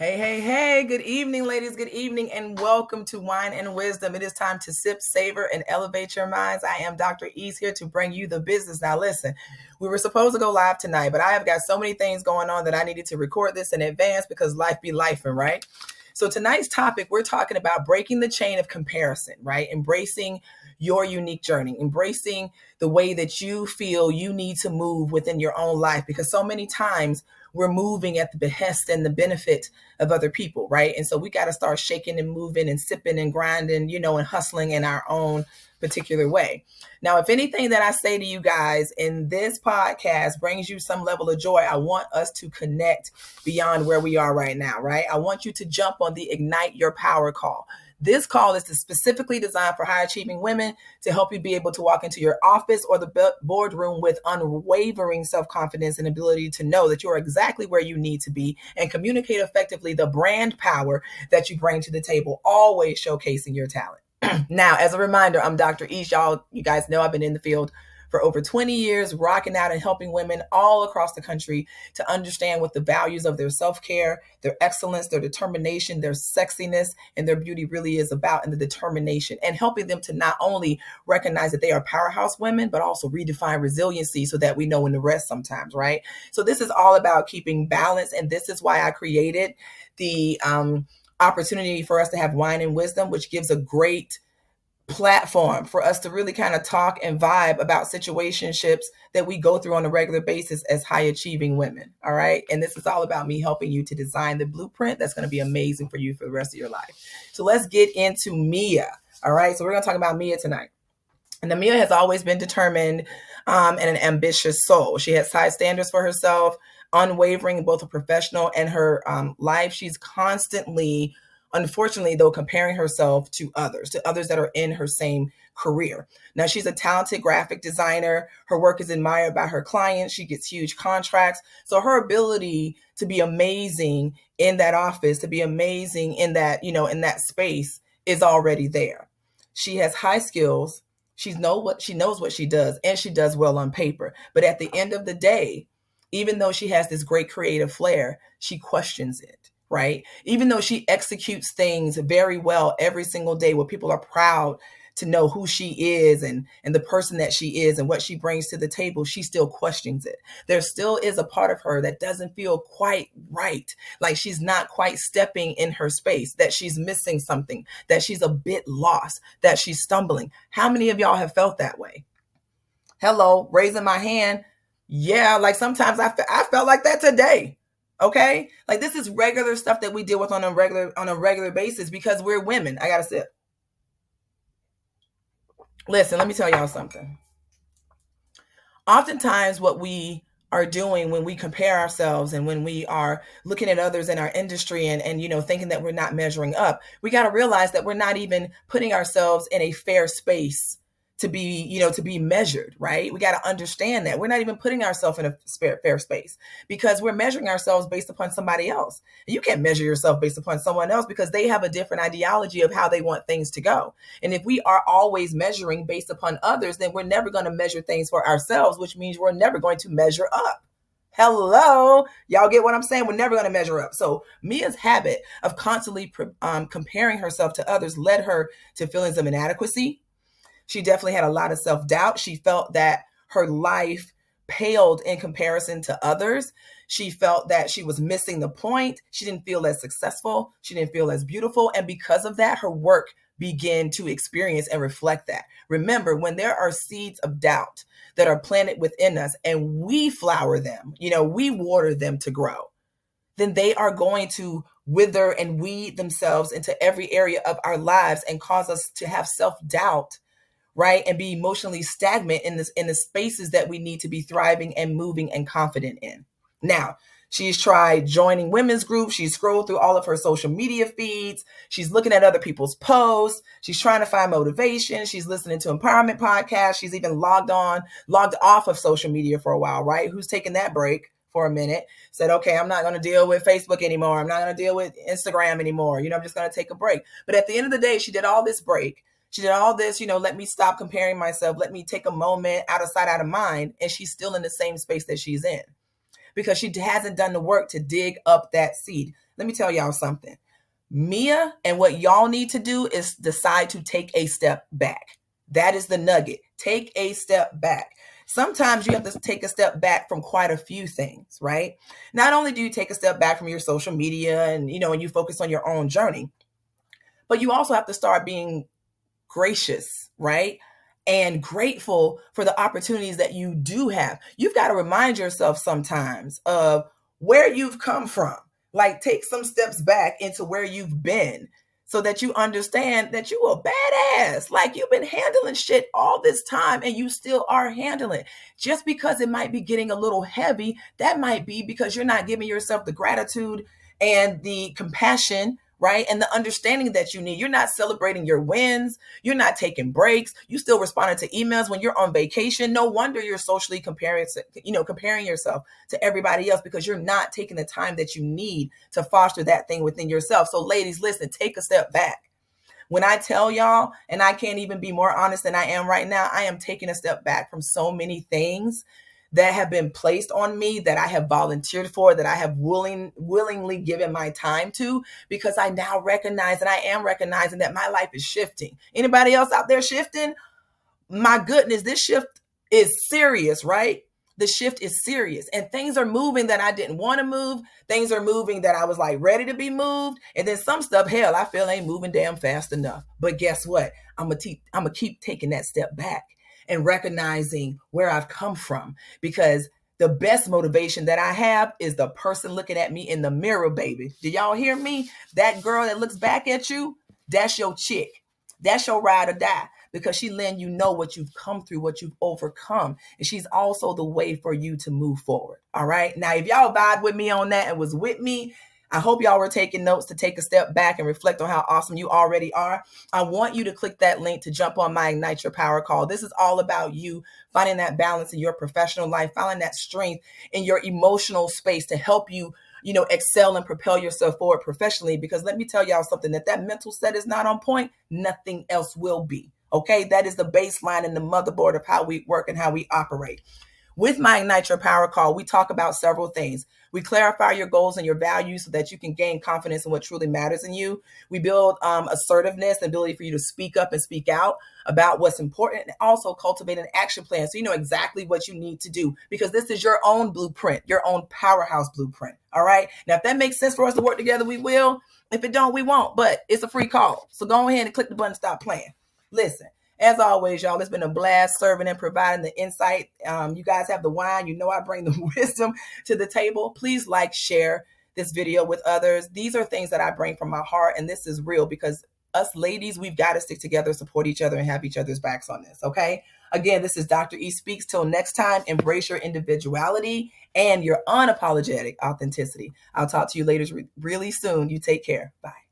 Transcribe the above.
Hey, hey, hey, good evening, ladies. Good evening, and welcome to Wine and Wisdom. It is time to sip, savor, and elevate your minds. I am Dr. East here to bring you the business. Now, listen, we were supposed to go live tonight, but I have got so many things going on that I needed to record this in advance because life be life, right? So, tonight's topic, we're talking about breaking the chain of comparison, right? Embracing your unique journey, embracing the way that you feel you need to move within your own life because so many times we're moving at the behest and the benefit of other people, right? And so we got to start shaking and moving and sipping and grinding, you know, and hustling in our own particular way. Now, if anything that I say to you guys in this podcast brings you some level of joy, I want us to connect beyond where we are right now, right? I want you to jump on the Ignite Your Power call. This call is specifically designed for high achieving women to help you be able to walk into your office or the boardroom with unwavering self confidence and ability to know that you're exactly where you need to be and communicate effectively the brand power that you bring to the table, always showcasing your talent. now, as a reminder, I'm Dr. East. Y'all, you guys know I've been in the field for over 20 years, rocking out and helping women all across the country to understand what the values of their self care, their excellence, their determination, their sexiness, and their beauty really is about, and the determination, and helping them to not only recognize that they are powerhouse women, but also redefine resiliency so that we know when to rest sometimes, right? So, this is all about keeping balance, and this is why I created the um, opportunity for us to have wine and wisdom, which gives a great platform for us to really kind of talk and vibe about situationships that we go through on a regular basis as high achieving women. All right. And this is all about me helping you to design the blueprint that's going to be amazing for you for the rest of your life. So let's get into Mia. All right. So we're going to talk about Mia tonight. And Mia has always been determined um, and an ambitious soul. She has high standards for herself, unwavering in both her professional and her um, life. She's constantly unfortunately, though, comparing herself to others, to others that are in her same career. Now, she's a talented graphic designer. Her work is admired by her clients. She gets huge contracts. So her ability to be amazing in that office, to be amazing in that, you know, in that space is already there. She has high skills. She know what she knows what she does and she does well on paper. But at the end of the day, even though she has this great creative flair, she questions it right? Even though she executes things very well every single day where people are proud to know who she is and and the person that she is and what she brings to the table she still questions it. There still is a part of her that doesn't feel quite right. Like she's not quite stepping in her space that she's missing something that she's a bit lost that she's stumbling. How many of y'all have felt that way? Hello raising my hand yeah like sometimes I, I felt like that today Okay? Like this is regular stuff that we deal with on a regular on a regular basis because we're women. I gotta sit. Listen, let me tell y'all something. Oftentimes what we are doing when we compare ourselves and when we are looking at others in our industry and, and you know thinking that we're not measuring up we got to realize that we're not even putting ourselves in a fair space to be, you know, to be measured, right? We got to understand that we're not even putting ourselves in a fair space because we're measuring ourselves based upon somebody else. You can't measure yourself based upon someone else because they have a different ideology of how they want things to go. And if we are always measuring based upon others, then we're never going to measure things for ourselves, which means we're never going to measure up. Hello, y'all get what I'm saying? We're never going to measure up. So Mia's habit of constantly um, comparing herself to others led her to feelings of inadequacy, she definitely had a lot of self doubt. She felt that her life paled in comparison to others. She felt that she was missing the point. She didn't feel as successful. She didn't feel as beautiful. And because of that, her work began to experience and reflect that. Remember, when there are seeds of doubt that are planted within us and we flower them, you know, we water them to grow, then they are going to wither and weed themselves into every area of our lives and cause us to have self doubt right and be emotionally stagnant in this in the spaces that we need to be thriving and moving and confident in. Now she's tried joining women's groups. She's scrolled through all of her social media feeds. She's looking at other people's posts. She's trying to find motivation. She's listening to empowerment podcasts. She's even logged on logged off of social media for a while right? Who's taking that break for a minute? Said okay i'm not going to deal with facebook anymore. I'm not going to deal with instagram anymore. You know i'm just going to take a break. But at the end of the day she did all this break she did all this, you know, let me stop comparing myself, let me take a moment out of sight, out of mind. And she's still in the same space that she's in. because she hasn't done the work to dig up that seed. Let me tell y'all something. Mia and what y'all need to do is decide to take a step back. That is the nugget. Take a step back. Sometimes you have to take a step back from quite a few things, right? Not only do you take a step back from your social media and you know, and you focus on your own journey, but you also have to start being gracious, right? And grateful for the opportunities that you do have. You've got to remind yourself sometimes of where you've come from. Like take some steps back into where you've been so that you understand that you a badass. Like you've been handling shit all this time and you still are handling. Just because it might be getting a little heavy, that might be because you're not giving yourself the gratitude and the compassion right? And the understanding that you need. You're not celebrating your wins. You're not taking breaks. You still responding to emails when you're on vacation. No wonder you're socially comparing, you know, comparing yourself to everybody else because you're not taking the time that you need to foster that thing within yourself. So ladies, listen, take a step back. When I tell y'all, and I can't even be more honest than I am right now, I am taking a step back from so many things that have been placed on me that I have volunteered for, that I have willing willingly given my time to, because I now recognize and I am recognizing that my life is shifting. Anybody else out there shifting? My goodness, this shift is serious, right? The shift is serious and things are moving that I didn't want to move. Things are moving that I was like ready to be moved. And then some stuff, hell, I feel ain't moving damn fast enough. But guess what? I'm gonna, te- I'm gonna keep taking that step back and recognizing where I've come from because the best motivation that I have is the person looking at me in the mirror, baby. Do y'all hear me? That girl that looks back at you, that's your chick. That's your ride or die because she letting you know what you've come through, what you've overcome. And she's also the way for you to move forward. All right. Now, if y'all vibe with me on that and was with me, I hope y'all were taking notes to take a step back and reflect on how awesome you already are. I want you to click that link to jump on my Ignite Your Power call. This is all about you finding that balance in your professional life, finding that strength in your emotional space to help you you know excel and propel yourself forward professionally because let me tell y'all something that that mental set is not on point nothing else will be okay that is the baseline and the motherboard of how we work and how we operate with my Ignite Your Power call, we talk about several things. We clarify your goals and your values so that you can gain confidence in what truly matters in you. We build um, assertiveness, and ability for you to speak up and speak out about what's important, and also cultivate an action plan so you know exactly what you need to do because this is your own blueprint, your own powerhouse blueprint. All right. Now, if that makes sense for us to work together, we will. If it don't, we won't. But it's a free call, so go ahead and click the button. Stop playing. Listen. As always, y'all, it's been a blast serving and providing the insight. Um, you guys have the wine. You know I bring the wisdom to the table. Please like, share this video with others. These are things that I bring from my heart, and this is real because us ladies, we've got to stick together, support each other, and have each other's backs on this. Okay. Again, this is Dr. E Speaks. Till next time, embrace your individuality and your unapologetic authenticity. I'll talk to you later really soon. You take care. Bye.